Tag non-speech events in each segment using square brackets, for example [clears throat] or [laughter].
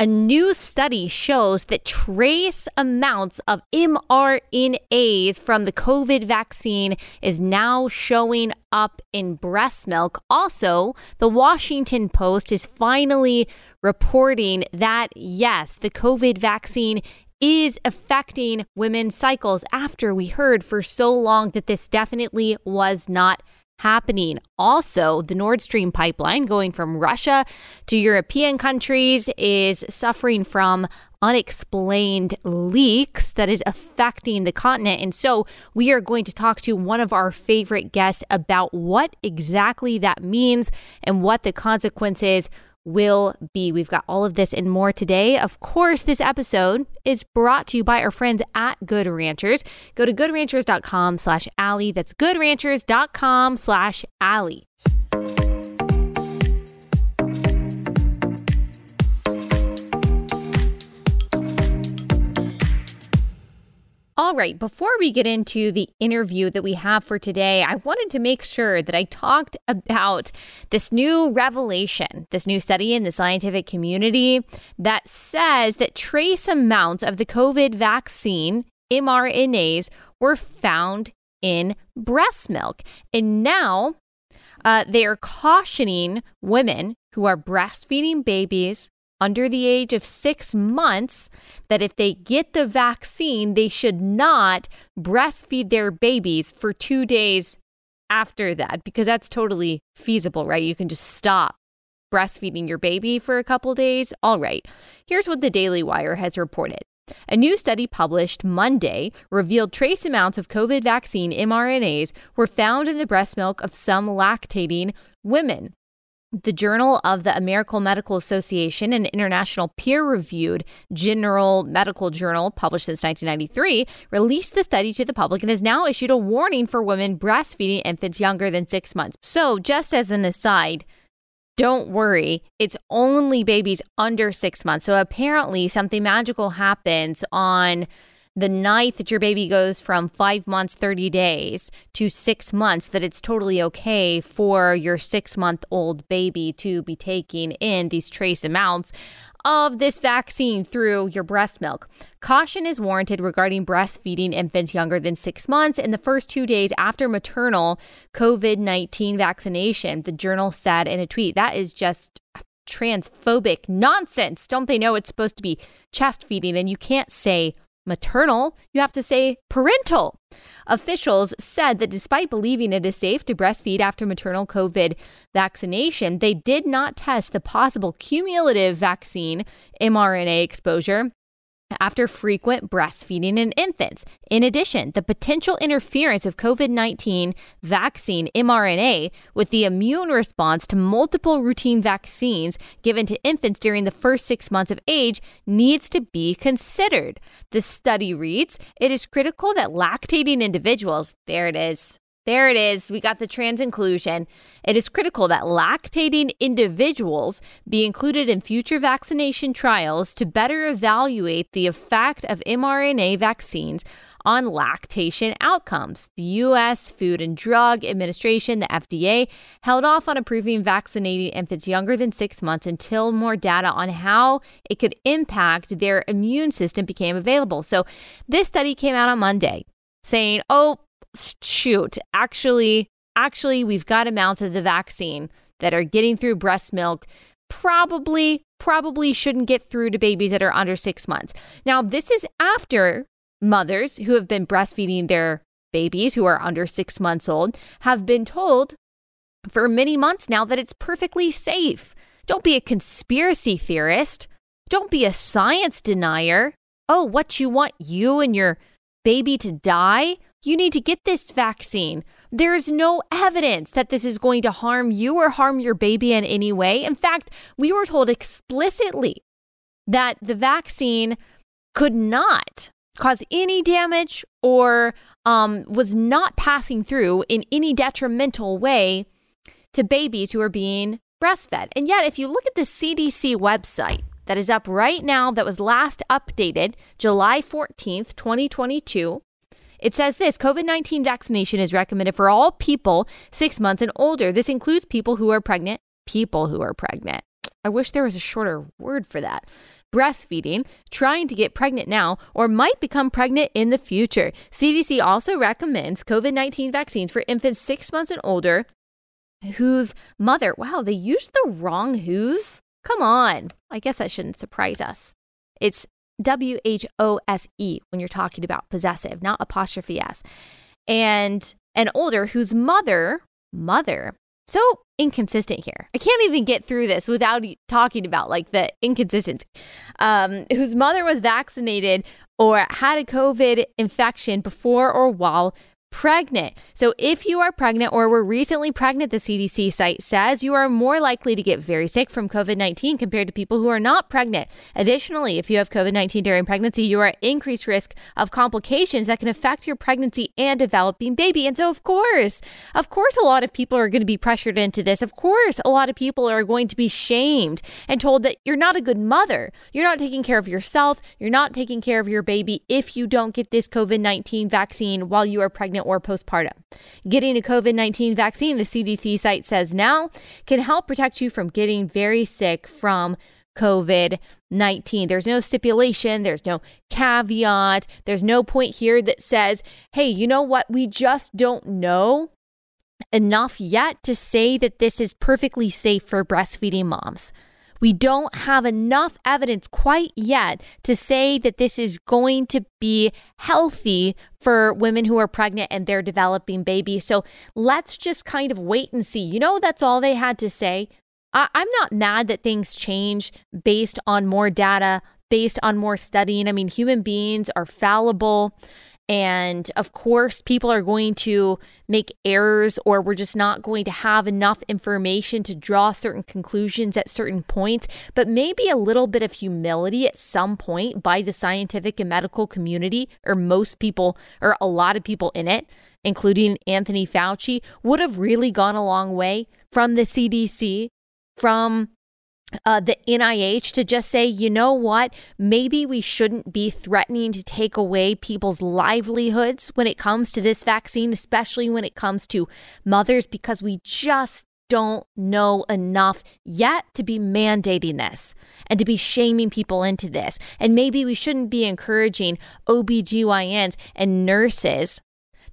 A new study shows that trace amounts of mRNAs from the COVID vaccine is now showing up in breast milk. Also, the Washington Post is finally reporting that yes, the COVID vaccine is affecting women's cycles after we heard for so long that this definitely was not happening. Also, the Nord Stream pipeline going from Russia to European countries is suffering from unexplained leaks that is affecting the continent. And so we are going to talk to one of our favorite guests about what exactly that means and what the consequences will be. We've got all of this and more today. Of course, this episode is brought to you by our friends at Good Ranchers. Go to goodranchers.com slash Allie. That's goodranchers.com slash Allie. All right, before we get into the interview that we have for today, I wanted to make sure that I talked about this new revelation, this new study in the scientific community that says that trace amounts of the COVID vaccine mRNAs were found in breast milk. And now uh, they are cautioning women who are breastfeeding babies under the age of six months that if they get the vaccine, they should not breastfeed their babies for two days after that, because that's totally feasible, right? You can just stop breastfeeding your baby for a couple days. All right, here's what the Daily Wire has reported. A new study published Monday revealed trace amounts of COVID vaccine mRNAs were found in the breast milk of some lactating women. The Journal of the American Medical Association, an international peer reviewed general medical journal published since 1993, released the study to the public and has now issued a warning for women breastfeeding infants younger than six months. So, just as an aside, don't worry, it's only babies under six months. So, apparently, something magical happens on the night that your baby goes from five months, 30 days to six months, that it's totally okay for your six month old baby to be taking in these trace amounts of this vaccine through your breast milk. Caution is warranted regarding breastfeeding infants younger than six months in the first two days after maternal COVID 19 vaccination, the journal said in a tweet. That is just transphobic nonsense. Don't they know it's supposed to be chest feeding and you can't say maternal, you have to say parental. Officials said that despite believing it is safe to breastfeed after maternal COVID vaccination, they did not test the possible cumulative vaccine mRNA exposure after frequent breastfeeding in infants. In addition, the potential interference of COVID 19 vaccine mRNA with the immune response to multiple routine vaccines given to infants during the first six months of age needs to be considered. The study reads It is critical that lactating individuals, there it is, there it is. We got the trans inclusion. It is critical that lactating individuals be included in future vaccination trials to better evaluate the effect of mRNA vaccines on lactation outcomes. The U.S. Food and Drug Administration, the FDA, held off on approving vaccinating infants younger than six months until more data on how it could impact their immune system became available. So, this study came out on Monday saying, oh, shoot, actually, actually, we've got amounts of the vaccine that are getting through breast milk. Probably, probably shouldn't get through to babies that are under six months. Now, this is after mothers who have been breastfeeding their babies who are under six months old have been told for many months now that it's perfectly safe. Don't be a conspiracy theorist. Don't be a science denier. Oh, what you want you and your baby to die? You need to get this vaccine. There is no evidence that this is going to harm you or harm your baby in any way. In fact, we were told explicitly that the vaccine could not cause any damage or um, was not passing through in any detrimental way to babies who are being breastfed. And yet, if you look at the CDC website that is up right now, that was last updated July 14th, 2022, it says this COVID 19 vaccination is recommended for all people six months and older. This includes people who are pregnant, people who are pregnant. I wish there was a shorter word for that. breastfeeding, trying to get pregnant now, or might become pregnant in the future. CDC also recommends COVID 19 vaccines for infants six months and older whose mother, wow, they used the wrong whose? Come on. I guess that shouldn't surprise us. It's W H O S E when you're talking about possessive, not apostrophe S. And an older whose mother, mother, so inconsistent here. I can't even get through this without talking about like the inconsistency. Um, whose mother was vaccinated or had a COVID infection before or while pregnant. So, if you are pregnant or were recently pregnant, the CDC site says you are more likely to get very sick from COVID 19 compared to people who are not pregnant. Additionally, if you have COVID 19 during pregnancy, you are at increased risk of complications that can affect your pregnancy and developing baby. And so, of course, of course, a lot of people are going to be pressured into this. Of course, a lot of people are going to be shamed and told that you're not a good mother. You're not taking care of yourself. You're not taking care of your baby if you don't get this COVID 19 vaccine while you are pregnant pregnant or postpartum. Getting a COVID 19 vaccine, the CDC site says now, can help protect you from getting very sick from COVID 19. There's no stipulation, there's no caveat, there's no point here that says, hey, you know what? We just don't know enough yet to say that this is perfectly safe for breastfeeding moms. We don't have enough evidence quite yet to say that this is going to be healthy for women who are pregnant and they're developing babies. So let's just kind of wait and see. You know, that's all they had to say. I- am not mad that things change based on more data, based on more studying. I mean, human beings are fallible. And of course, people are going to make errors, or we're just not going to have enough information to draw certain conclusions at certain points. But maybe a little bit of humility at some point by the scientific and medical community, or most people, or a lot of people in it, including Anthony Fauci, would have really gone a long way from the CDC, from uh, the NIH to just say, you know what, maybe we shouldn't be threatening to take away people's livelihoods when it comes to this vaccine, especially when it comes to mothers, because we just don't know enough yet to be mandating this and to be shaming people into this. And maybe we shouldn't be encouraging OBGYNs and nurses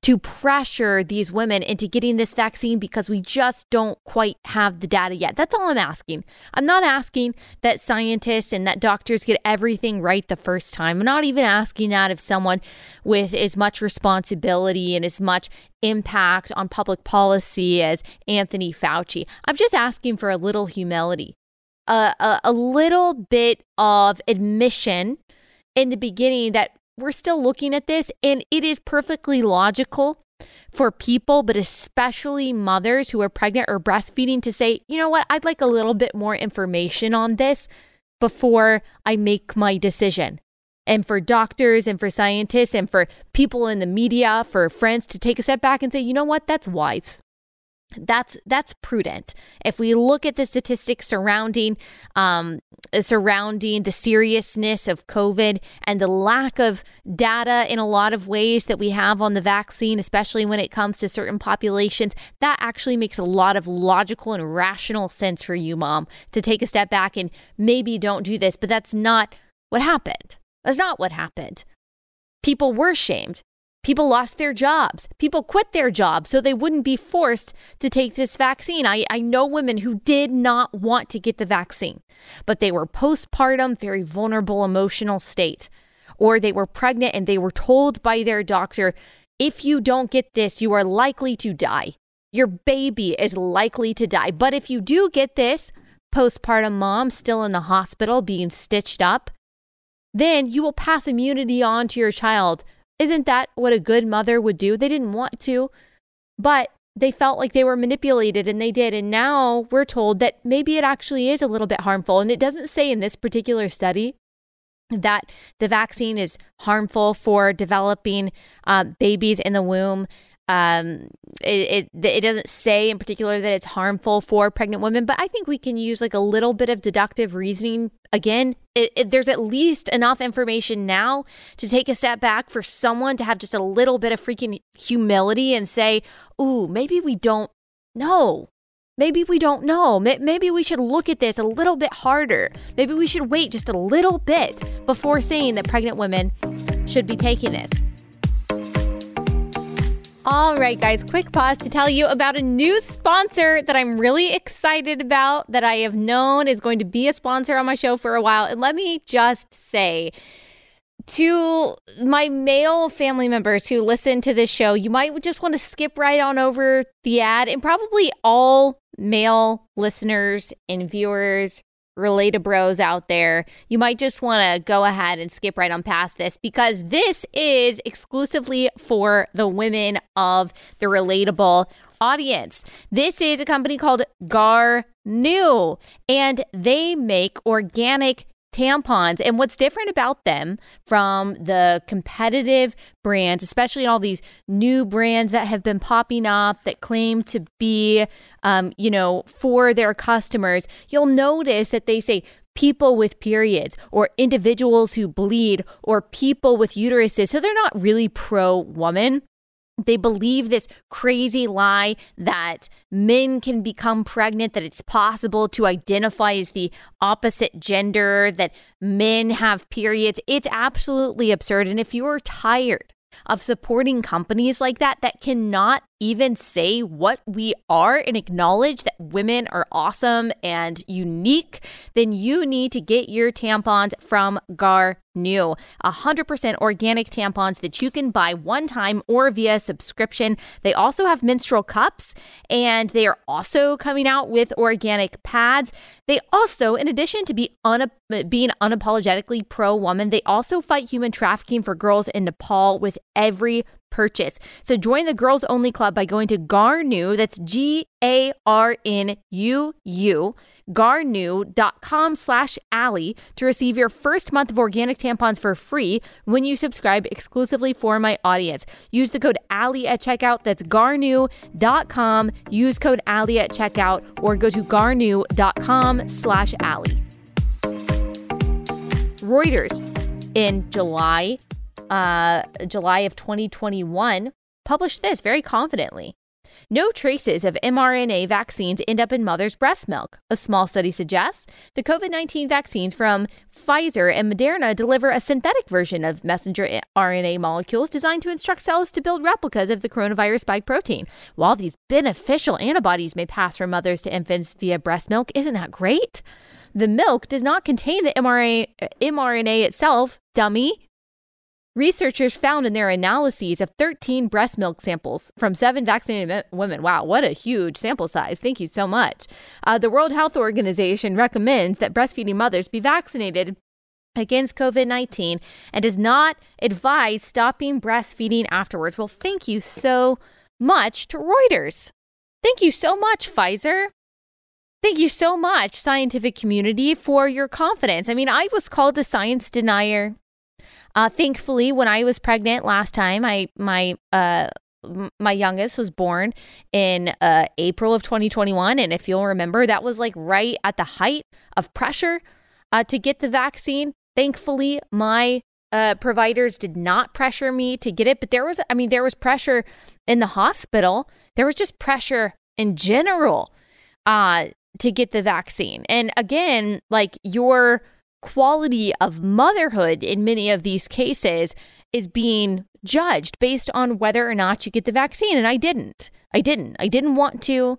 to pressure these women into getting this vaccine because we just don't quite have the data yet. That's all I'm asking. I'm not asking that scientists and that doctors get everything right the first time. I'm not even asking that of someone with as much responsibility and as much impact on public policy as Anthony Fauci. I'm just asking for a little humility, a, a, a little bit of admission in the beginning that we're still looking at this, and it is perfectly logical for people, but especially mothers who are pregnant or breastfeeding, to say, you know what, I'd like a little bit more information on this before I make my decision. And for doctors and for scientists and for people in the media, for friends to take a step back and say, you know what, that's wise that's that's prudent. If we look at the statistics surrounding um, surrounding the seriousness of COVID and the lack of data in a lot of ways that we have on the vaccine, especially when it comes to certain populations, that actually makes a lot of logical and rational sense for you, mom, to take a step back and maybe don't do this. But that's not what happened. That's not what happened. People were shamed. People lost their jobs. People quit their jobs so they wouldn't be forced to take this vaccine. I, I know women who did not want to get the vaccine, but they were postpartum, very vulnerable emotional state, or they were pregnant and they were told by their doctor, if you don't get this, you are likely to die. Your baby is likely to die. But if you do get this, postpartum mom still in the hospital being stitched up, then you will pass immunity on to your child isn't that what a good mother would do? They didn't want to, but they felt like they were manipulated and they did. And now we're told that maybe it actually is a little bit harmful. And it doesn't say in this particular study that the vaccine is harmful for developing uh, babies in the womb. Um, it, it it doesn't say in particular that it's harmful for pregnant women, but I think we can use like a little bit of deductive reasoning. Again, it, it, there's at least enough information now to take a step back for someone to have just a little bit of freaking humility and say, "Ooh, maybe we don't know." Maybe we don't know. Maybe we should look at this a little bit harder. Maybe we should wait just a little bit before saying that pregnant women should be taking this. All right, guys, quick pause to tell you about a new sponsor that I'm really excited about that I have known is going to be a sponsor on my show for a while. And let me just say, to my male family members who listen to this show, you might just want to skip right on over the ad, and probably all male listeners and viewers related bros out there, you might just want to go ahead and skip right on past this because this is exclusively for the women of the relatable audience. This is a company called Garnuu, and they make organic tampons. And what's different about them from the competitive brands, especially all these new brands that have been popping up that claim to be, um, you know, for their customers, you'll notice that they say, People with periods, or individuals who bleed, or people with uteruses. So they're not really pro woman. They believe this crazy lie that men can become pregnant, that it's possible to identify as the opposite gender, that men have periods. It's absolutely absurd. And if you're tired of supporting companies like that that cannot even say what we are and acknowledge that women are awesome and unique, then you need to get your tampons from Gar New. 100% organic tampons that you can buy one time or via subscription. They also have menstrual cups and they are also coming out with organic pads. They also, in addition to be being unapologetically pro woman, they also fight human trafficking for girls in Nepal with every purchase. So join the girls only club by going to Garnuu, that's G A R N U U, garnuu.com slash Allie to receive your first month of organic tampons for free when you subscribe exclusively for my audience. Use the code Allie at checkout. That's garnuu.com. Use code Allie at checkout or go to garnuu.com slash Allie. Reuters in July uh, July of 2021, published this very confidently. No traces of mRNA vaccines end up in mother's breast milk. A small study suggests the COVID 19 vaccines from Pfizer and Moderna deliver a synthetic version of messenger RNA molecules designed to instruct cells to build replicas of the coronavirus spike protein. While these beneficial antibodies may pass from mothers to infants via breast milk, isn't that great? The milk does not contain the mRNA, mRNA itself, dummy. Researchers found in their analyses of 13 breast milk samples from seven vaccinated women. Wow, what a huge sample size. Thank you so much. Uh, the World Health Organization recommends that breastfeeding mothers be vaccinated against COVID 19 and does not advise stopping breastfeeding afterwards. Well, thank you so much to Reuters. Thank you so much, Pfizer. Thank you so much, scientific community, for your confidence. I mean, I was called a science denier. Uh, thankfully, when I was pregnant last time, I my uh my youngest was born in uh, April of 2021, and if you'll remember, that was like right at the height of pressure uh, to get the vaccine. Thankfully, my uh, providers did not pressure me to get it, but there was, I mean, there was pressure in the hospital. There was just pressure in general uh, to get the vaccine. And again, like your quality of motherhood in many of these cases is being judged based on whether or not you get the vaccine. And I didn't. I didn't. I didn't want to.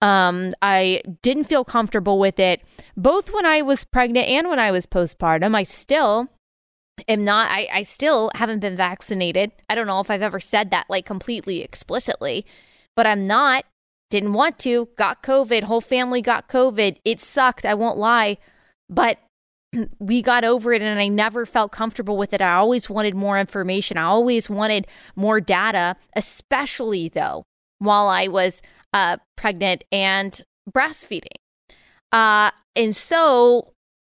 Um, I didn't feel comfortable with it, both when I was pregnant and when I was postpartum. I still am not, I, I still haven't been vaccinated. I don't know if I've ever said that like completely explicitly, but I'm not. Didn't want to, got COVID, whole family got COVID. It sucked, I won't lie. But [clears throat] we got over it and I never felt comfortable with it. I always wanted more information. I always wanted more data, especially though while I was uh, pregnant and breastfeeding. Uh, and so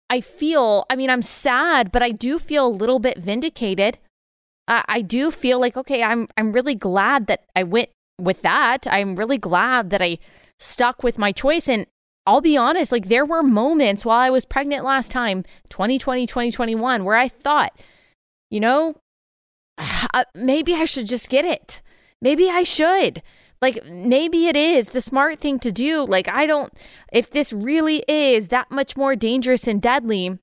I feel, I mean, I'm sad, but I do feel a little bit vindicated. I do feel like, okay, I'm, I'm really glad that I went with that. I'm really glad that I stuck with my choice. And I'll be honest, like there were moments while I was pregnant last time, 2020, 2021, where I thought, you know, [sighs] uh, maybe I should just get it. Maybe I should. Like maybe it is the smart thing to do. Like, I don't, if this really is that much more dangerous and deadly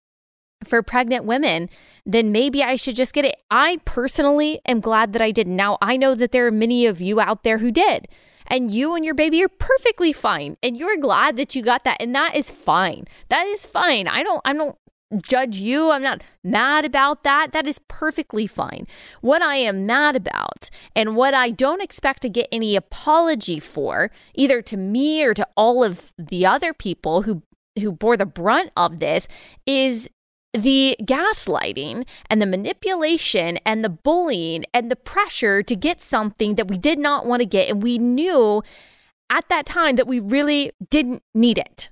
for pregnant women, then maybe I should just get it. I personally am glad that I didn't. Now, I know that there are many of you out there who did and you and your baby are perfectly fine and you're glad that you got that and that is fine that is fine i don't i don't judge you. I'm not mad about that. That is perfectly fine. What I am mad about and what I don't expect to get any apology for, either to me or to all of the other people who who bore the brunt of this is the gaslighting and the manipulation and the bullying and the pressure to get something that we did not want to get and we knew at that time that we really didn't need it.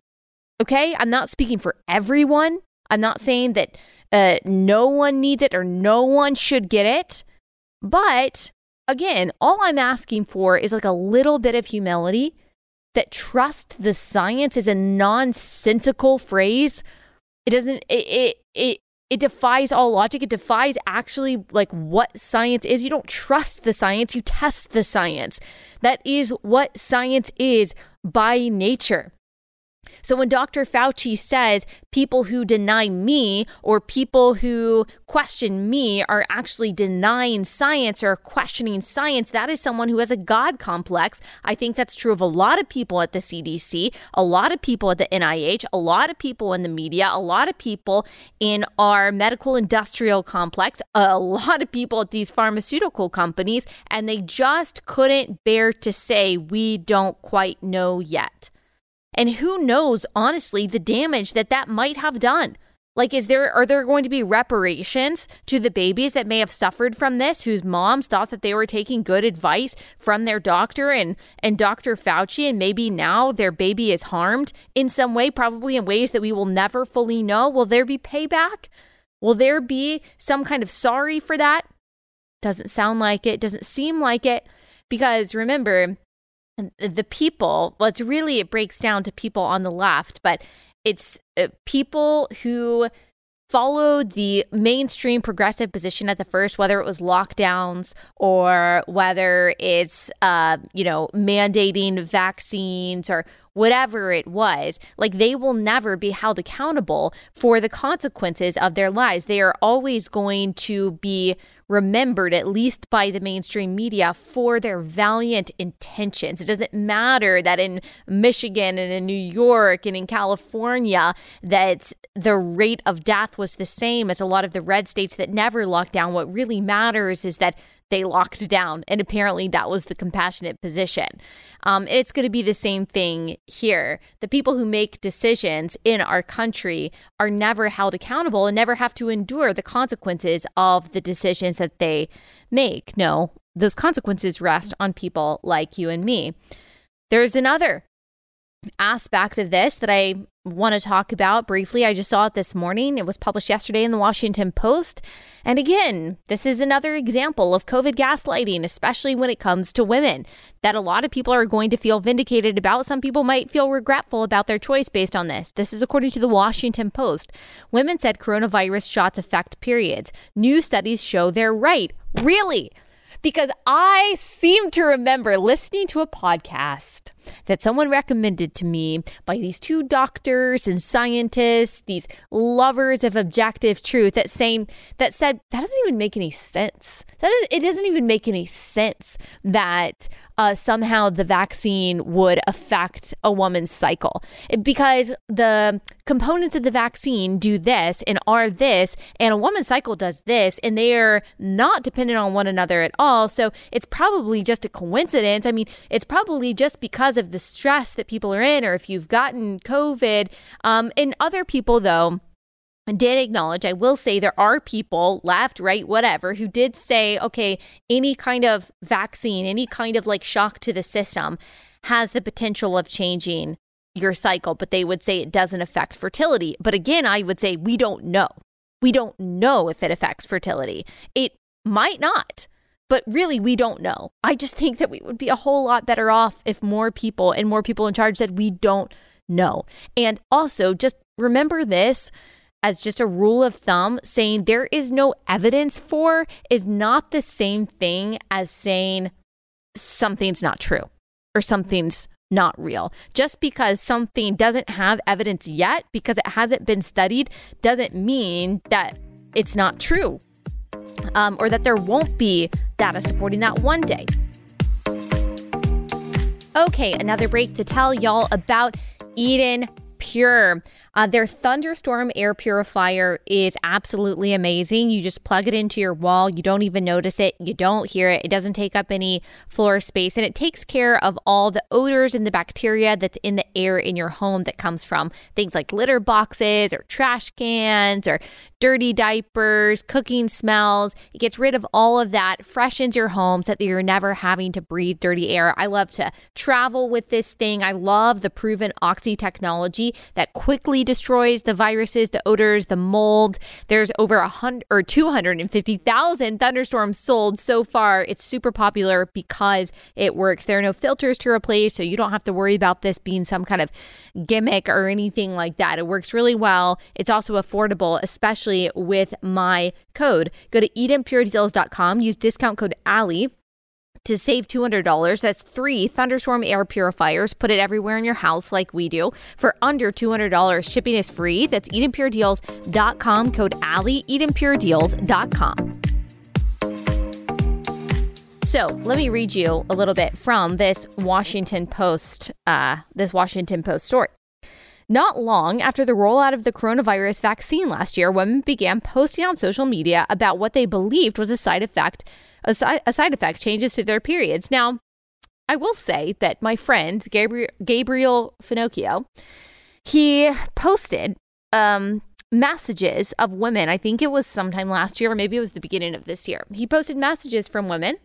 Okay? I'm not speaking for everyone. I'm not saying that uh, no one needs it or no one should get it. But again, all I'm asking for is like a little bit of humility that trust the science is a nonsensical phrase. It doesn't, it, it, it, it defies all logic. It defies actually like what science is. You don't trust the science, you test the science. That is what science is by nature. So when Dr. Fauci says people who deny me or people who question me are actually denying science or questioning science, that is someone who has a God complex. I think that's true of a lot of people at the CDC, a lot of people at the NIH, a lot of people in the media, a lot of people in our medical industrial complex, a lot of people at these pharmaceutical companies, and they just couldn't bear to say, we don't quite know yet. And who knows, honestly, the damage that that might have done. Like, is there are there going to be reparations to the babies that may have suffered from this, whose moms thought that they were taking good advice from their doctor and and Dr. Fauci, and maybe now their baby is harmed in some way, probably in ways that we will never fully know? Will there be payback? Will there be some kind of sorry for that? Doesn't sound like it. Doesn't seem like it. Because remember, the people, well, it's really, it breaks down to people on the left, but it's uh, people who followed the mainstream progressive position at the first, whether it was lockdowns or whether it's, uh, you know, mandating vaccines or whatever it was, like they will never be held accountable for the consequences of their lives. They are always going to be remembered, at least by the mainstream media, for their valiant intentions. It doesn't matter that in Michigan and in New York and in California that the rate of death was the same as a lot of the red states that never locked down. What really matters is that they locked down. And apparently that was the compassionate position. Um, it's going to be the same thing here. The people who make decisions in our country are never held accountable and never have to endure the consequences of the decisions that they make. No, those consequences rest on people like you and me. There's another aspect of this that I want to talk about briefly. I just saw it this morning. It was published yesterday in the Washington Post. And again, this is another example of COVID gaslighting, especially when it comes to women, that a lot of people are going to feel vindicated about. Some people might feel regretful about their choice based on this. This is according to the Washington Post. Women said coronavirus shots affect periods. New studies show they're right. Really? Because I seem to remember listening to a podcast that someone recommended to me by these two doctors and scientists, these lovers of objective truth that saying that said that doesn't even make any sense. That is, it doesn't even make any sense that uh, somehow the vaccine would affect a woman's cycle because the components of the vaccine do this and are this, and a woman's cycle does this, and they are not dependent on one another at all. So it's probably just a coincidence. I mean, it's probably just because of the stress that people are in, or if you've gotten COVID. Um, and other people, though, did acknowledge, I will say there are people, left, right, whatever, who did say, okay, any kind of vaccine, any kind of like shock to the system has the potential of changing your cycle, but they would say it doesn't affect fertility. But again, I would say we don't know. We don't know if it affects fertility. It might not. But really, we don't know. I just think that we would be a whole lot better off if more people and more people in charge said, we don't know. And also, just remember this as just a rule of thumb saying there is no evidence for is not the same thing as saying something's not true. or something's not real. Just because something doesn't have evidence yet, because it hasn't been studied, doesn't mean that it's not true um, or that there won't be data supporting that one day. Okay, another break to tell y'all about Eden Pure. Uh, their thunderstorm air purifier is absolutely amazing. You just plug it into your wall. You don't even notice it. You don't hear it. It doesn't take up any floor space and it takes care of all the odors and the bacteria that's in the air in your home that comes from things like litter boxes or trash cans or dirty diapers, cooking smells. It gets rid of all of that, freshens your home so that you're never having to breathe dirty air. I love to travel with this thing. I love the proven Oxy technology that quickly destroys the viruses, the odors, the mold. There's over a hundred or 250,000 thunderstorms sold so far. It's super popular because it works. There are no filters to replace, so you don't have to worry about this being some kind of gimmick or anything like that. It works really well. It's also affordable, especially with my code. Go to EdenPureDeals.com, use discount code Allie to save $200. That's three thunderstorm air purifiers. Put it everywhere in your house like we do for under $200. Shipping is free. That's EdenPureDeals.com. Code Allie, EdenPureDeals.com. So let me read you a little bit from this Washington Post, uh, this Washington Post story. Not long after the rollout of the coronavirus vaccine last year, women began posting on social media about what they believed was a side effect a, si- a side effect changes to their periods. Now, I will say that my friend Gabriel Gabriel Finocchio, he posted um, messages of women. I think it was sometime last year, or maybe it was the beginning of this year. He posted messages from women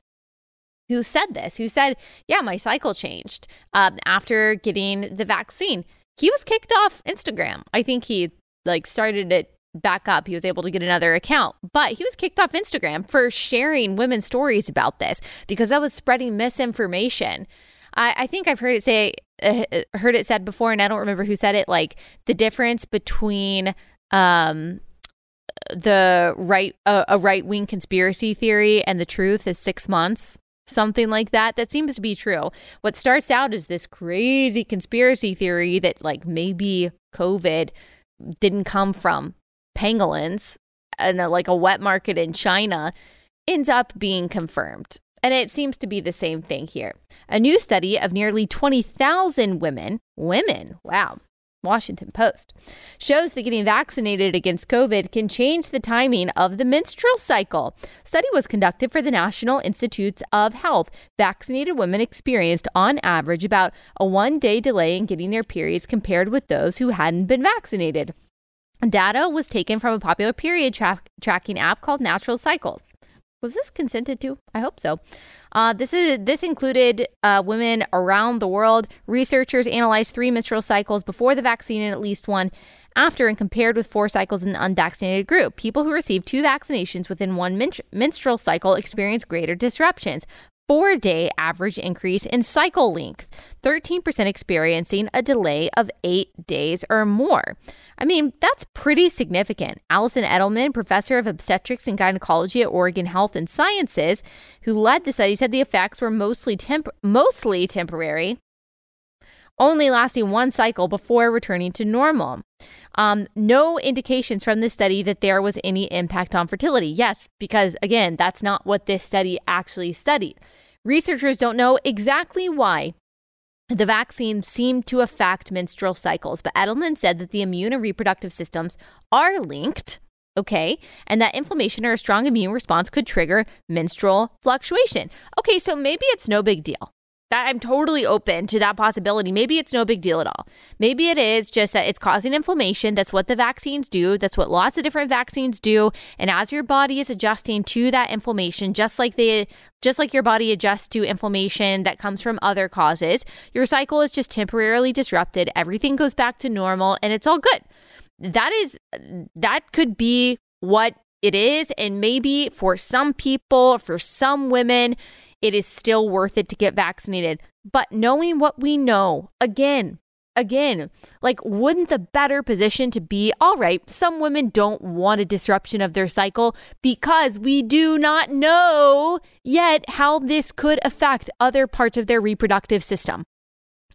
who said this, who said, "Yeah, my cycle changed um, after getting the vaccine." He was kicked off Instagram. I think he like started it back up. He was able to get another account, but he was kicked off Instagram for sharing women's stories about this because that was spreading misinformation. I, I think I've heard it say, uh, heard it said before, and I don't remember who said it. Like the difference between um, the right uh, a right wing conspiracy theory and the truth is six months something like that that seems to be true what starts out as this crazy conspiracy theory that like maybe covid didn't come from pangolins and like a wet market in China ends up being confirmed. And it seems to be the same thing here. A new study of nearly 20,000 women, women, wow, Washington Post, shows that getting vaccinated against COVID can change the timing of the menstrual cycle. Study was conducted for the National Institutes of Health. Vaccinated women experienced on average about a 1-day delay in getting their periods compared with those who hadn't been vaccinated. Data was taken from a popular period tra- tracking app called Natural Cycles. Was this consented to? I hope so. Uh, this is this included uh, women around the world. Researchers analyzed three menstrual cycles before the vaccine and at least one after, and compared with four cycles in the unvaccinated group. People who received two vaccinations within one men- menstrual cycle experienced greater disruptions four day average increase in cycle length, 13% experiencing a delay of eight days or more. I mean, that's pretty significant. Alison Edelman, professor of obstetrics and gynecology at Oregon Health and Sciences, who led the study, said the effects were mostly temp- mostly temporary, only lasting one cycle before returning to normal. Um, no indications from this study that there was any impact on fertility. Yes, because again, that's not what this study actually studied. Researchers don't know exactly why the vaccine seemed to affect menstrual cycles, but Edelman said that the immune and reproductive systems are linked, okay, and that inflammation or a strong immune response could trigger menstrual fluctuation. Okay, so maybe it's no big deal. That I'm totally open to that possibility. Maybe it's no big deal at all. Maybe it is just that it's causing inflammation. That's what the vaccines do. That's what lots of different vaccines do. And as your body is adjusting to that inflammation, just like they just like your body adjusts to inflammation that comes from other causes, your cycle is just temporarily disrupted. Everything goes back to normal and it's all good. That is that could be what it is and maybe for some people, for some women, it is still worth it to get vaccinated. But knowing what we know, again, again, like, wouldn't the better position to be all right? Some women don't want a disruption of their cycle because we do not know yet how this could affect other parts of their reproductive system.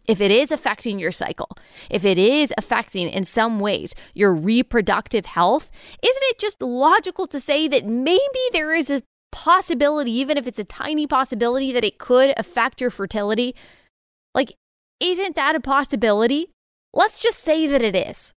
If it is affecting your cycle, if it is affecting in some ways your reproductive health, isn't it just logical to say that maybe there is a possibility, even if it's a tiny possibility, that it could affect your fertility? Like, isn't that a possibility? Let's just say that it is.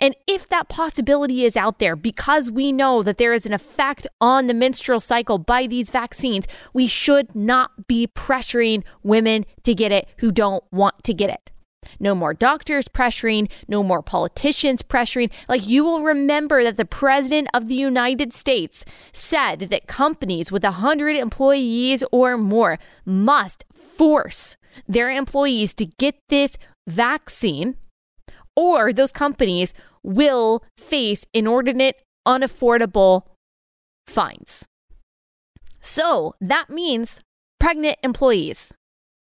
And if that possibility is out there because we know that there is an effect on the menstrual cycle by these vaccines, we should not be pressuring women to get it who don't want to get it. No more doctors pressuring, no more politicians pressuring. Like you will remember that the president of the United States said that companies with 100 employees or more must force their employees to get this vaccine, or those companies will face inordinate, unaffordable fines. So that means pregnant employees.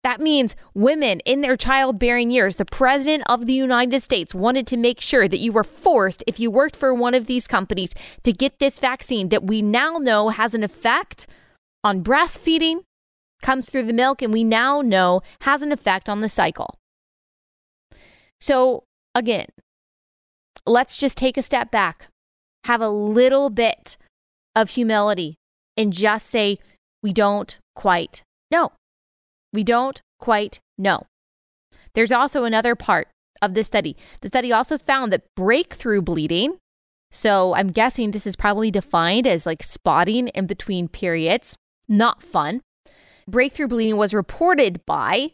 That means women in their childbearing years. The President of the United States wanted to make sure that you were forced, if you worked for one of these companies, to get this vaccine that we now know has an effect on breastfeeding, comes through the milk and we now know has an effect on the cycle. So, again, let's just take a step back, have a little bit of humility, and just say, we don't quite know. We don't quite know. There's also another part of this study. The study also found that breakthrough bleeding, so I'm guessing this is probably defined as like spotting in between periods, not fun breakthrough bleeding was reported by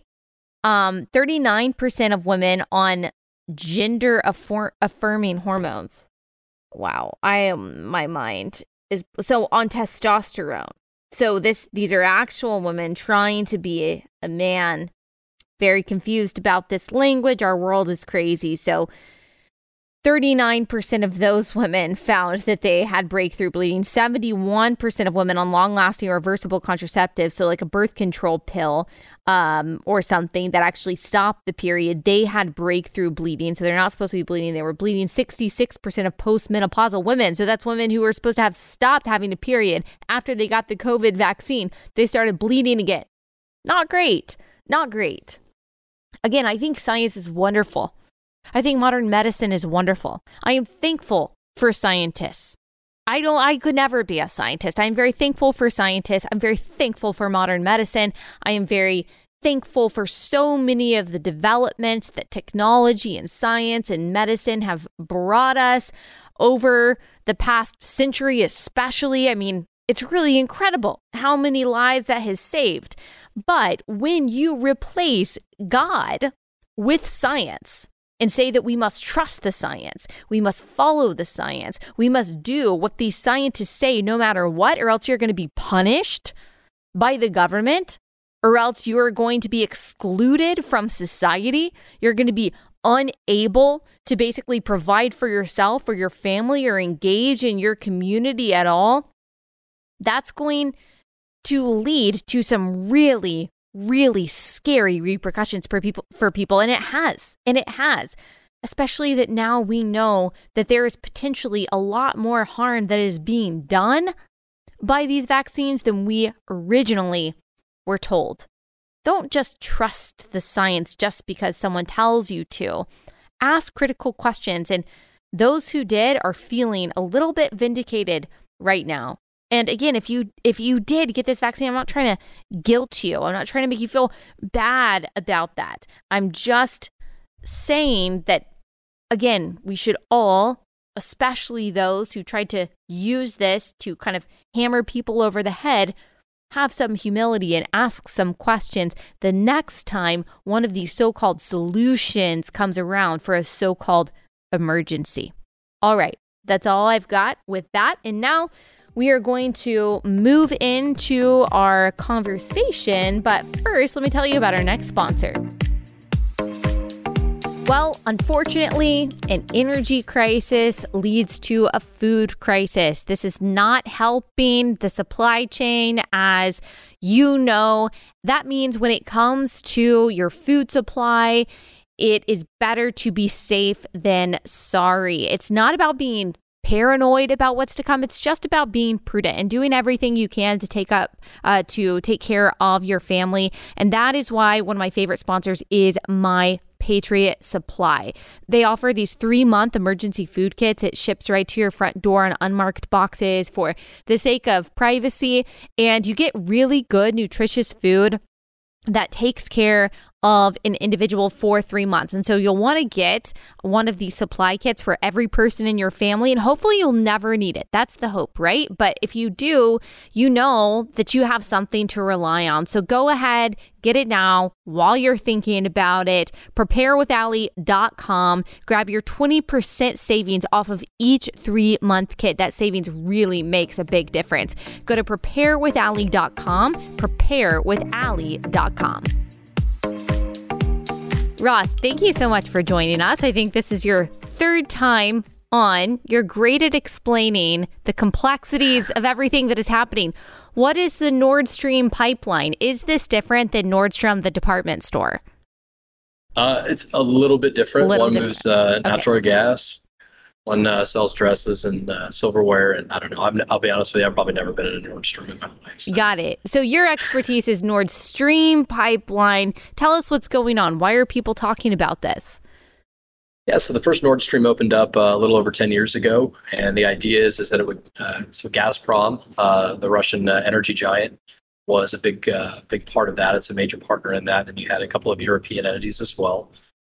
um, 39% of women on gender affor- affirming hormones. Wow, I am my mind is so on testosterone. So this these are actual women trying to be a, man. Very confused about this language. Our world is crazy. So 39% of those women found that they had breakthrough bleeding. 71% of women on long lasting reversible contraceptives, so like a birth control pill um, or something that actually stopped the period, they had breakthrough bleeding. So they're not supposed to be bleeding. They were bleeding 66% of postmenopausal women. So that's women who were supposed to have stopped having a period after they got the COVID vaccine. They started bleeding again. Not great. Not great. Again, I think science is wonderful. I think modern medicine is wonderful. I am thankful for scientists. I don't I could never be a scientist. I'm very thankful for scientists. I'm very thankful for modern medicine. I am very thankful for so many of the developments that technology and science and medicine have brought us over the past century especially. I mean, it's really incredible how many lives that has saved. But when you replace God with science, and say that we must trust the science. We must follow the science. We must do what these scientists say no matter what, or else you're going to be punished by the government, or else you're going to be excluded from society. You're going to be unable to basically provide for yourself or your family or engage in your community at all. That's going to lead to some really, really scary repercussions for people for people and it has and it has especially that now we know that there is potentially a lot more harm that is being done by these vaccines than we originally were told. Don't just trust the science just because someone tells you to. Ask critical questions and those who did are feeling a little bit vindicated right now and again, if you if you did get this vaccine, I'm not trying to guilt you. I'm not trying to make you feel bad about that. I'm just saying that again, we should all, especially those who tried to use this to kind of hammer people over the head, have some humility and ask some questions the next time one of these so-called solutions comes around for a so-called emergency. All right, that's all I've got with that. And now we are going to move into our conversation. But first, let me tell you about our next sponsor. Well, unfortunately, an energy crisis leads to a food crisis. This is not helping the supply chain, as you know. That means when it comes to your food supply, it is better to be safe than sorry. It's not about being paranoid about what's to come. It's just about being prudent and doing everything you can to take up uh, to take care of your family. And that is why one of my favorite sponsors is my Patriot Supply. They offer these three month emergency food kits. It ships right to your front door in unmarked boxes for the sake of privacy. And you get really good, nutritious food that takes care of an individual for three months. And so you'll want to get one of these supply kits for every person in your family, and hopefully you'll never need it. That's the hope, right? But if you do, you know that you have something to rely on. So go ahead, get it now while you're thinking about it. Preparewithallie.com. Grab your 20% savings off of each three month kit. That savings really makes a big difference. Go to preparewithallie.com, preparewithallie.com. Ross, thank you so much for joining us. I think this is your third time on. You're great at explaining the complexities of everything that is happening. What is the Nord Stream pipeline? Is this different than Nordstrom, the department store? Uh, it's a little bit different. Little One different. moves uh, natural okay. gas one uh, sells dresses and uh, silverware, and I don't know. i will be honest with you, I've probably never been in a Nordstrom in my life. So. Got it. So your expertise is Nord Stream pipeline. Tell us what's going on. Why are people talking about this? Yeah, so the first Nord Stream opened up uh, a little over 10 years ago, and the idea is is that it would. Uh, so Gazprom, uh, the Russian uh, energy giant, was a big big part of that. It's a major partner in that, and you had a couple of European entities as well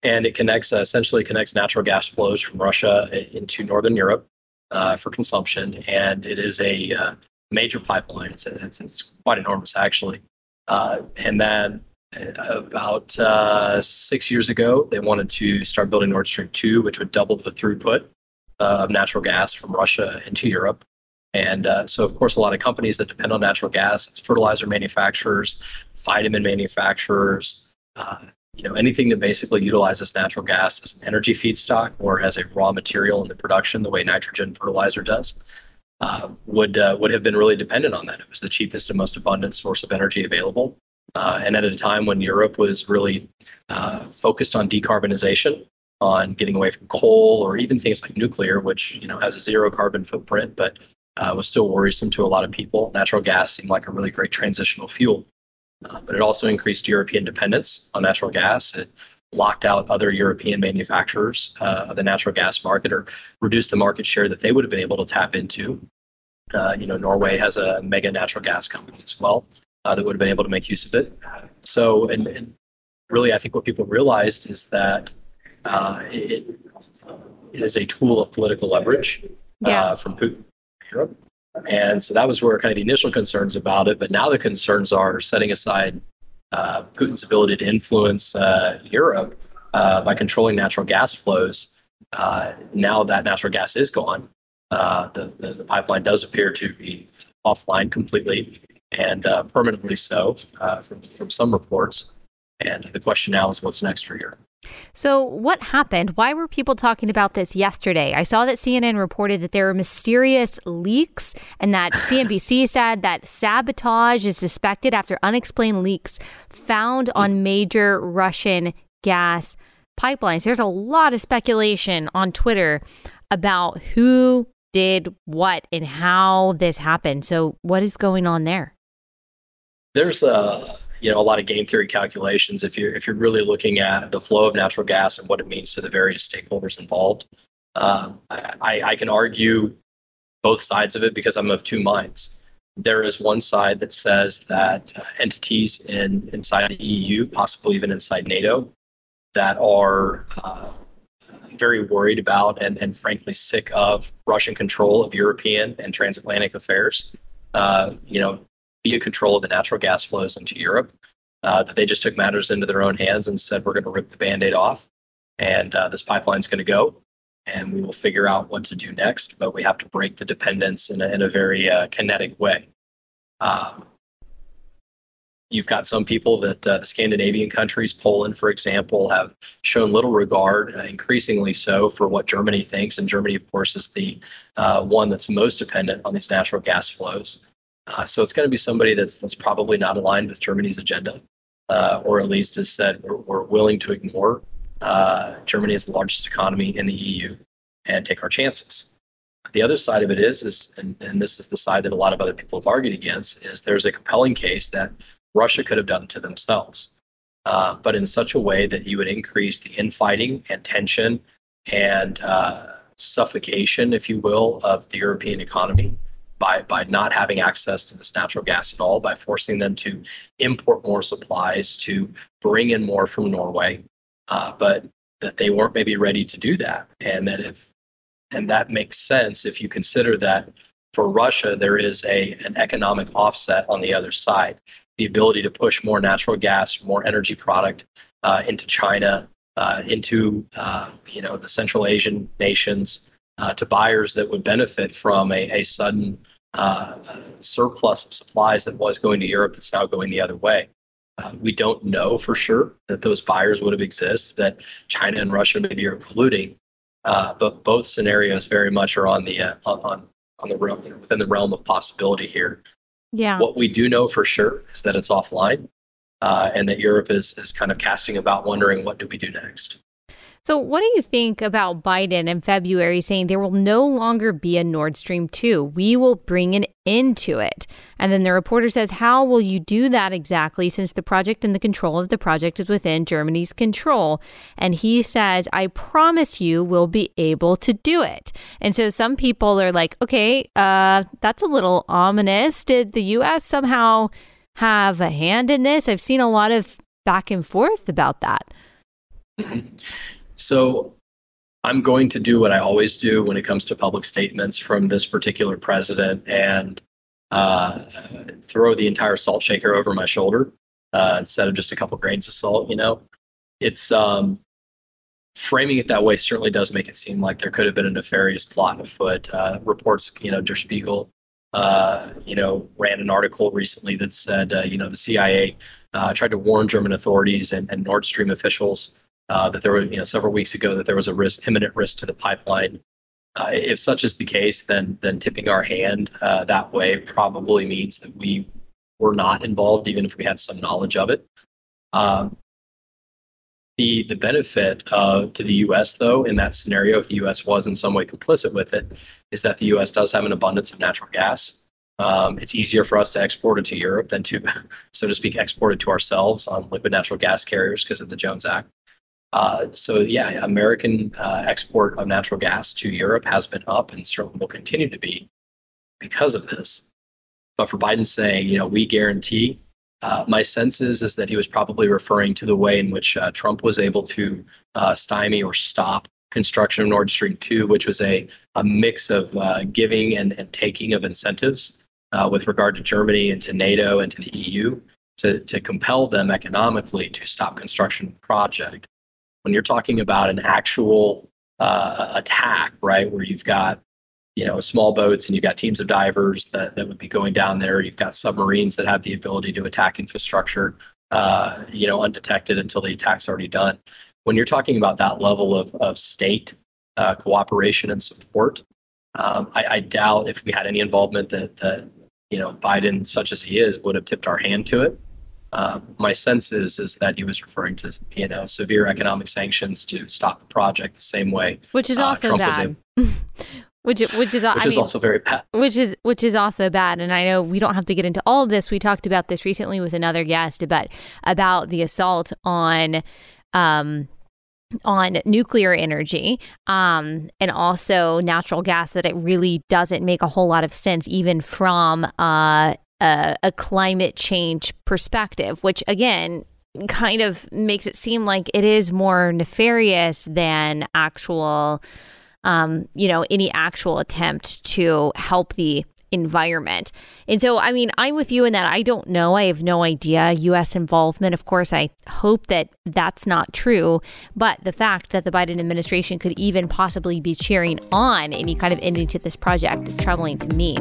and it connects uh, essentially connects natural gas flows from Russia into northern Europe uh, for consumption, and it is a uh, major pipeline. It's, it's, it's quite enormous actually, uh, and then uh, about uh, six years ago they wanted to start building Nord Stream two, which would double the throughput of natural gas from Russia into Europe. And so, of course, a lot of companies that depend on natural gas, it's fertilizer manufacturers, vitamin manufacturers, uh, you know anything that basically utilizes natural gas as an energy feedstock or as a raw material in the production, the way nitrogen fertilizer does, uh, would uh, would have been really dependent on that. It was the cheapest and most abundant source of energy available, uh, and at a time when Europe was really uh, focused on decarbonization, on getting away from coal or even things like nuclear, which you know has a zero carbon footprint, but uh, was still worrisome to a lot of people. Natural gas seemed like a really great transitional fuel. Uh, but it also increased European dependence on natural gas. It locked out other European manufacturers uh, of the natural gas market or reduced the market share that they would have been able to tap into. Uh, you know, Norway has a mega natural gas company as well uh, that would have been able to make use of it. So, and, and really, I think what people realized is that uh, it, it is a tool of political leverage uh, yeah. from Putin, Europe. And so that was where kind of the initial concerns about it. But now the concerns are setting aside uh, Putin's ability to influence uh, Europe uh, by controlling natural gas flows. Uh, now that natural gas is gone, uh, the, the, the, pipeline does appear to be offline completely and uh, permanently so from, from some reports. And the question now is what's next for Europe? So, what happened? Why were people talking about this yesterday? I saw that CNN reported that there were mysterious leaks and that CNBC [sighs] said that sabotage is suspected after unexplained leaks found on major Russian gas pipelines. There's a lot of speculation on Twitter about who did what and how this happened. So, what is going on there? There's a you know a lot of game theory calculations if you're if you're really looking at the flow of natural gas and what it means to the various stakeholders involved. Um, I, I can argue both sides of it because I'm of two minds. There is one side that says that uh, entities in inside the EU, possibly even inside NATO, that are uh, very worried about and, and frankly sick of Russian control of European and transatlantic affairs. Uh, you know, via control of the natural gas flows into Europe. Uh, that they just took matters into their own hands and said, we're going to rip the band aid off and uh, this pipeline's going to go and we will figure out what to do next. But we have to break the dependence in a, in a very uh, kinetic way. Um, you've got some people that uh, the Scandinavian countries, Poland, for example, have shown little regard, uh, increasingly so, for what Germany thinks. And Germany, of course, is the uh, one that's most dependent on these natural gas flows. Uh, so it's going to be somebody that's that's probably not aligned with Germany's agenda, uh, or at least has said we're, we're, willing to ignore uh, Germany is the largest economy in the EU and take our chances. The other side of it is, is and, and this is the side that a lot of other people have argued against, is there's a compelling case that Russia could have done it to themselves, uh, but in such a way that you would increase the infighting and tension and uh, suffocation, if you will, of the European economy by, by not having access to this natural gas at all, by forcing them to import more supplies, to bring in more from Norway, uh, but that they weren't maybe ready to do that. And that if, and that makes sense if you consider that for Russia, there is a, an economic offset on the other side. The ability to push more natural gas, more energy product uh, into China, uh, into uh, you know the Central Asian nations, uh, to buyers that would benefit from a, a sudden uh, surplus of supplies that was going to Europe that's now going the other way. Uh, we don't know for sure that those buyers would have existed, that China and Russia maybe are colluding, uh, but both scenarios very much are on the uh, on on the realm within the realm of possibility here. Yeah. What we do know for sure is that it's offline, uh, and that Europe is is kind of casting about, wondering what do we do next. So, what do you think about Biden in February saying there will no longer be a Nord Stream 2? We will bring an end to it. And then the reporter says, How will you do that exactly since the project and the control of the project is within Germany's control? And he says, I promise you we'll be able to do it. And so some people are like, Okay, uh, that's a little ominous. Did the U.S. somehow have a hand in this? I've seen a lot of back and forth about that. [laughs] So I'm going to do what I always do when it comes to public statements from this particular president and uh, throw the entire salt shaker over my shoulder uh, instead of just a couple grains of salt. You know, it's um, framing it that way certainly does make it seem like there could have been a nefarious plot afoot. Uh, reports, you know, Der Spiegel, uh, you know, ran an article recently that said, uh, you know, the CIA uh, tried to warn German authorities and, and Nord Stream officials uh, that there were, you know, several weeks ago that there was a risk, imminent risk to the pipeline. Uh, if such is the case, then then tipping our hand uh, that way probably means that we were not involved, even if we had some knowledge of it. Um, the the benefit uh, to the U.S. though in that scenario, if the U.S. was in some way complicit with it, is that the U.S. does have an abundance of natural gas. Um, it's easier for us to export it to Europe than to, [laughs] so to speak, export it to ourselves on liquid natural gas carriers because of the Jones Act. Uh, so yeah, American uh, export of natural gas to Europe has been up and certainly will continue to be because of this. But for Biden saying, you know, we guarantee, uh, my sense is, is that he was probably referring to the way in which uh, Trump was able to uh, stymie or stop construction of Nord Stream 2, which was a, a mix of giving and, and taking of incentives with regard to Germany and to NATO and to the EU to, to compel them economically to stop construction of the project when you're talking about an actual uh, attack, right, where you've got you know small boats and you've got teams of divers that, that would be going down there, you've got submarines that have the ability to attack infrastructure, uh, you know, undetected until the attack's already done. When you're talking about that level of of state uh, cooperation and support, um, I, I doubt if we had any involvement that that you know Biden, such as he is, would have tipped our hand to it. Uh, my sense is is that he was referring to you know severe economic sanctions to stop the project the same way, which is uh, also uh, bad. [laughs] which which is which I is mean, also very bad. Which is which is also bad. And I know we don't have to get into all of this. We talked about this recently with another guest, but about the assault on. Um, on nuclear energy um, and also natural gas that it really doesn't make a whole lot of sense even from uh, a, a climate change perspective, which again kind of makes it seem like it is more nefarious than actual, um, you know, any actual attempt to help the environment. And so, I mean, I'm with you in that I don't know. I have no idea U.S. involvement. Of course, I hope that that's not true. But the fact that the Biden administration could even possibly be cheering on any kind of ending to this project is troubling to me.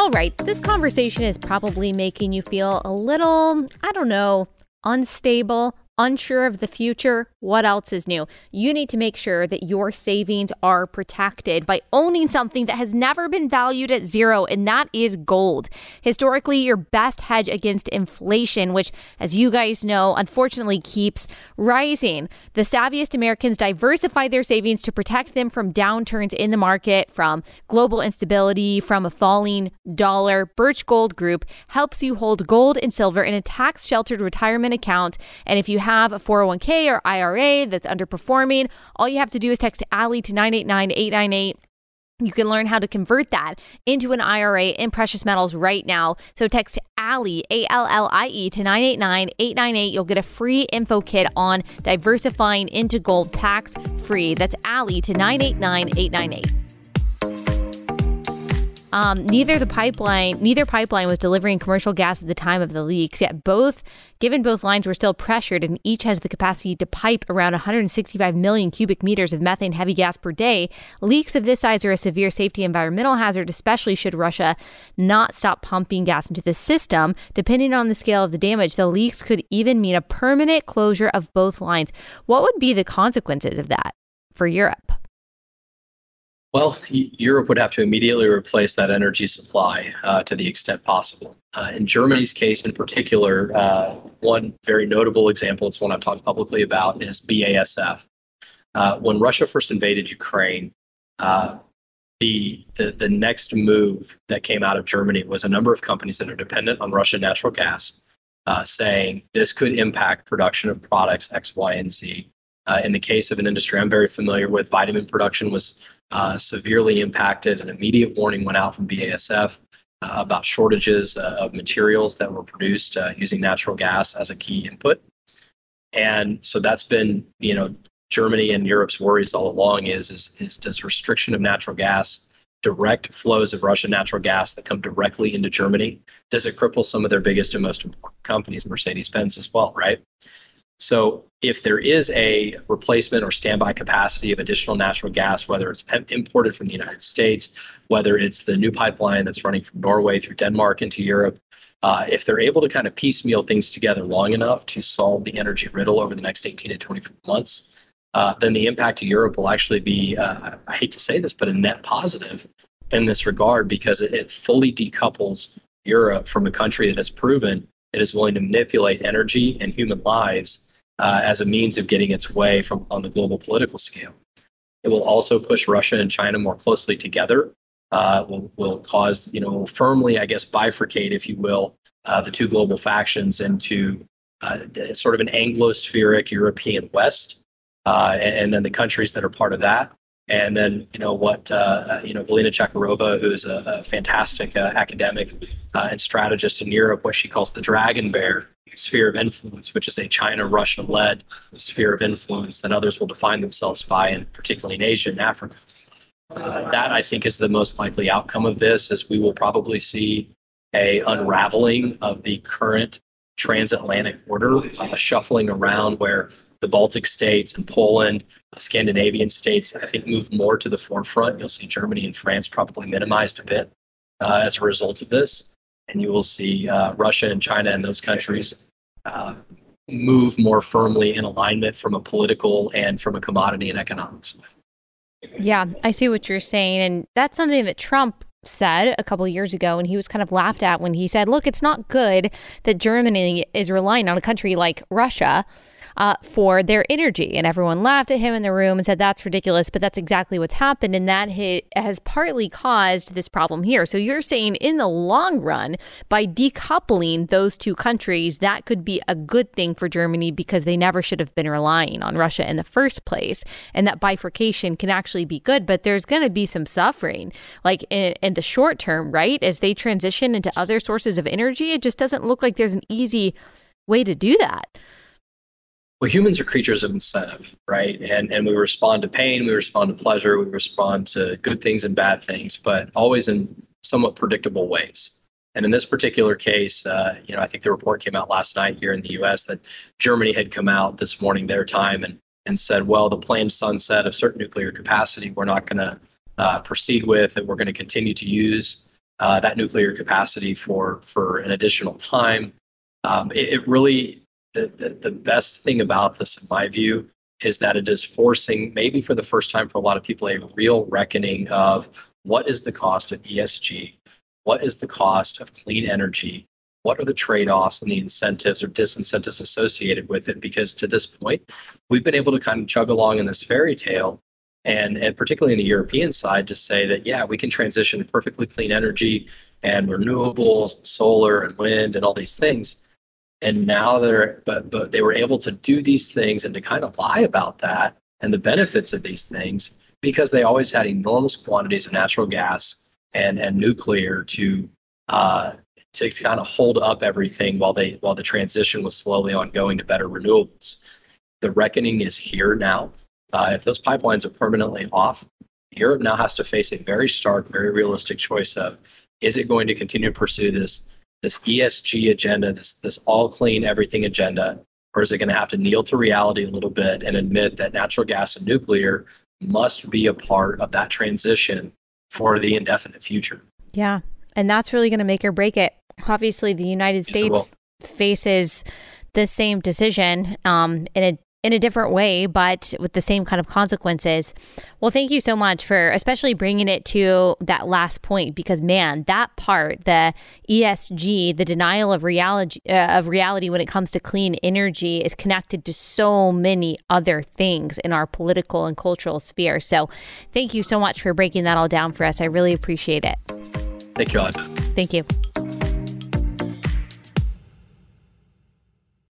All right, this conversation is probably making you feel a little, I don't know, unstable, Unsure of the future? What else is new? You need to make sure that your savings are protected by owning something that has never been valued at zero, and that is gold. Historically, your best hedge against inflation, which, as you guys know, unfortunately keeps rising. The savviest Americans diversify their savings to protect them from downturns in the market, from global instability, from a falling dollar. Birch Gold Group helps you hold gold and silver in a tax sheltered retirement account. And if you have a 401k or IRA that's underperforming, all you have to do is text Allie to 989 898 you can learn how to convert that into an IRA in precious metals right now. So text Allie, A L L I E, to 989 898. You'll get a free info kit on diversifying into gold tax free. That's Allie to 989 898. Um, neither the pipeline, neither pipeline was delivering commercial gas at the time of the leaks. Yet both, given both lines were still pressured, and each has the capacity to pipe around 165 million cubic meters of methane heavy gas per day. Leaks of this size are a severe safety environmental hazard, especially should Russia not stop pumping gas into the system. Depending on the scale of the damage, the leaks could even mean a permanent closure of both lines. What would be the consequences of that for Europe? Well, Europe would have to immediately replace that energy supply uh, to the extent possible. Uh, in Germany's case, in particular, uh, one very notable example, it's one I've talked publicly about, is BASF. Uh, when Russia first invaded Ukraine, uh, the, the, the next move that came out of Germany was a number of companies that are dependent on Russian natural gas, uh, saying this could impact production of products X, Y, and Z. in the case of an industry I'm very familiar with, vitamin production was uh, severely impacted. An immediate warning went out from BASF uh, about shortages uh, of materials that were produced uh, using natural gas as a key input. And so that's been, you know, Germany and Europe's worries all along is, is, is does restriction of natural gas, direct flows of Russian natural gas that come directly into Germany, does it cripple some of their biggest and most important companies, Mercedes-Benz as well, right? So if there is a replacement or standby capacity of additional natural gas, whether it's imported from the United States, whether it's the new pipeline that's running from Norway through Denmark into Europe, uh, if they're able to kind of piecemeal things together long enough to solve the energy riddle over the next 18 to 24 months, uh, then the impact to Europe will actually be, uh, I hate to say this, but a net positive in this regard because it, it fully decouples Europe from a country that has proven it is willing to manipulate energy and human lives uh, as a means of getting its way from on the global political scale. It will also push Russia and China more closely together. Uh, will will cause you know firmly, I guess, bifurcate, if you will, uh, the two global factions into uh, sort of an Anglospheric European West, uh, and, and, then the countries that are part of that. And then, you know, what, uh, you know, Velina Tchakarova, who's a, a fantastic academic and strategist in Europe, what she calls the dragon bear, sphere of influence, which is a China Russia led sphere of influence that others will define themselves by, and particularly in Asia and Africa. Uh, that I think is the most likely outcome of this, as we will probably see a unraveling of the current transatlantic order, uh, shuffling around where the Baltic states and Poland, Scandinavian states, I think, move more to the forefront. You'll see Germany and France probably minimized a bit uh, as a result of this and you will see uh, Russia and China and those countries uh, move more firmly in alignment from a political and from a commodity and economics. Yeah, I see what you're saying, and that's something that Trump said a couple years ago and he was kind of laughed at when he said look it's not good that germany is relying on a country like russia uh, for their energy. And everyone laughed at him in the room and said, that's ridiculous. But that's exactly what's happened. And that has partly caused this problem here. So you're saying in the long run, by decoupling those two countries, that could be a good thing for Germany because they never should have been relying on Russia in the first place. And that bifurcation can actually be good. But there's going to be some suffering, like in, in the short term, right? As they transition into other sources of energy, it just doesn't look like there's an easy way to do that well, humans are creatures of incentive, right? And and we respond to pain, we respond to pleasure, we respond to good things and bad things, but always in somewhat predictable ways. And in this particular case, uh, you know, I think the report came out last night here in the U.S. that Germany had come out this morning their time and and said, well, the planned sunset of certain nuclear capacity, we're not going to uh, proceed with, and we're going to continue to use uh, that nuclear capacity for for an additional time. Um, it, it really the, the, the best thing about this, in my view, is that it is forcing, maybe for the first time for a lot of people, a real reckoning of what is the cost of ESG? What is the cost of clean energy? What are the trade offs and the incentives or disincentives associated with it? Because to this point, we've been able to kind of chug along in this fairy tale and, and particularly in the European side, to say that, yeah, we can transition to perfectly clean energy and renewables, solar and wind and all these things. And now they're, but, but they were able to do these things and to kind of lie about that and the benefits of these things because they always had enormous quantities of natural gas and, and nuclear to, uh, to kind of hold up everything while they while the transition was slowly ongoing to better renewables. The reckoning is here now. Uh, if those pipelines are permanently off, Europe now has to face a very stark, very realistic choice of is it going to continue to pursue this this ESG agenda, this this all clean everything agenda, or is it going to have to kneel to reality a little bit and admit that natural gas and nuclear must be a part of that transition for the indefinite future? Yeah, and that's really going to make or break it. Obviously, the United States yes, faces the same decision um, in a in a different way, but with the same kind of consequences. Well, thank you so much for especially bringing it to that last point because man, that part, the ESG, the denial of reality uh, of reality when it comes to clean energy is connected to so many other things in our political and cultural sphere. So, thank you so much for breaking that all down for us. I really appreciate it. Thank you, all. Thank you.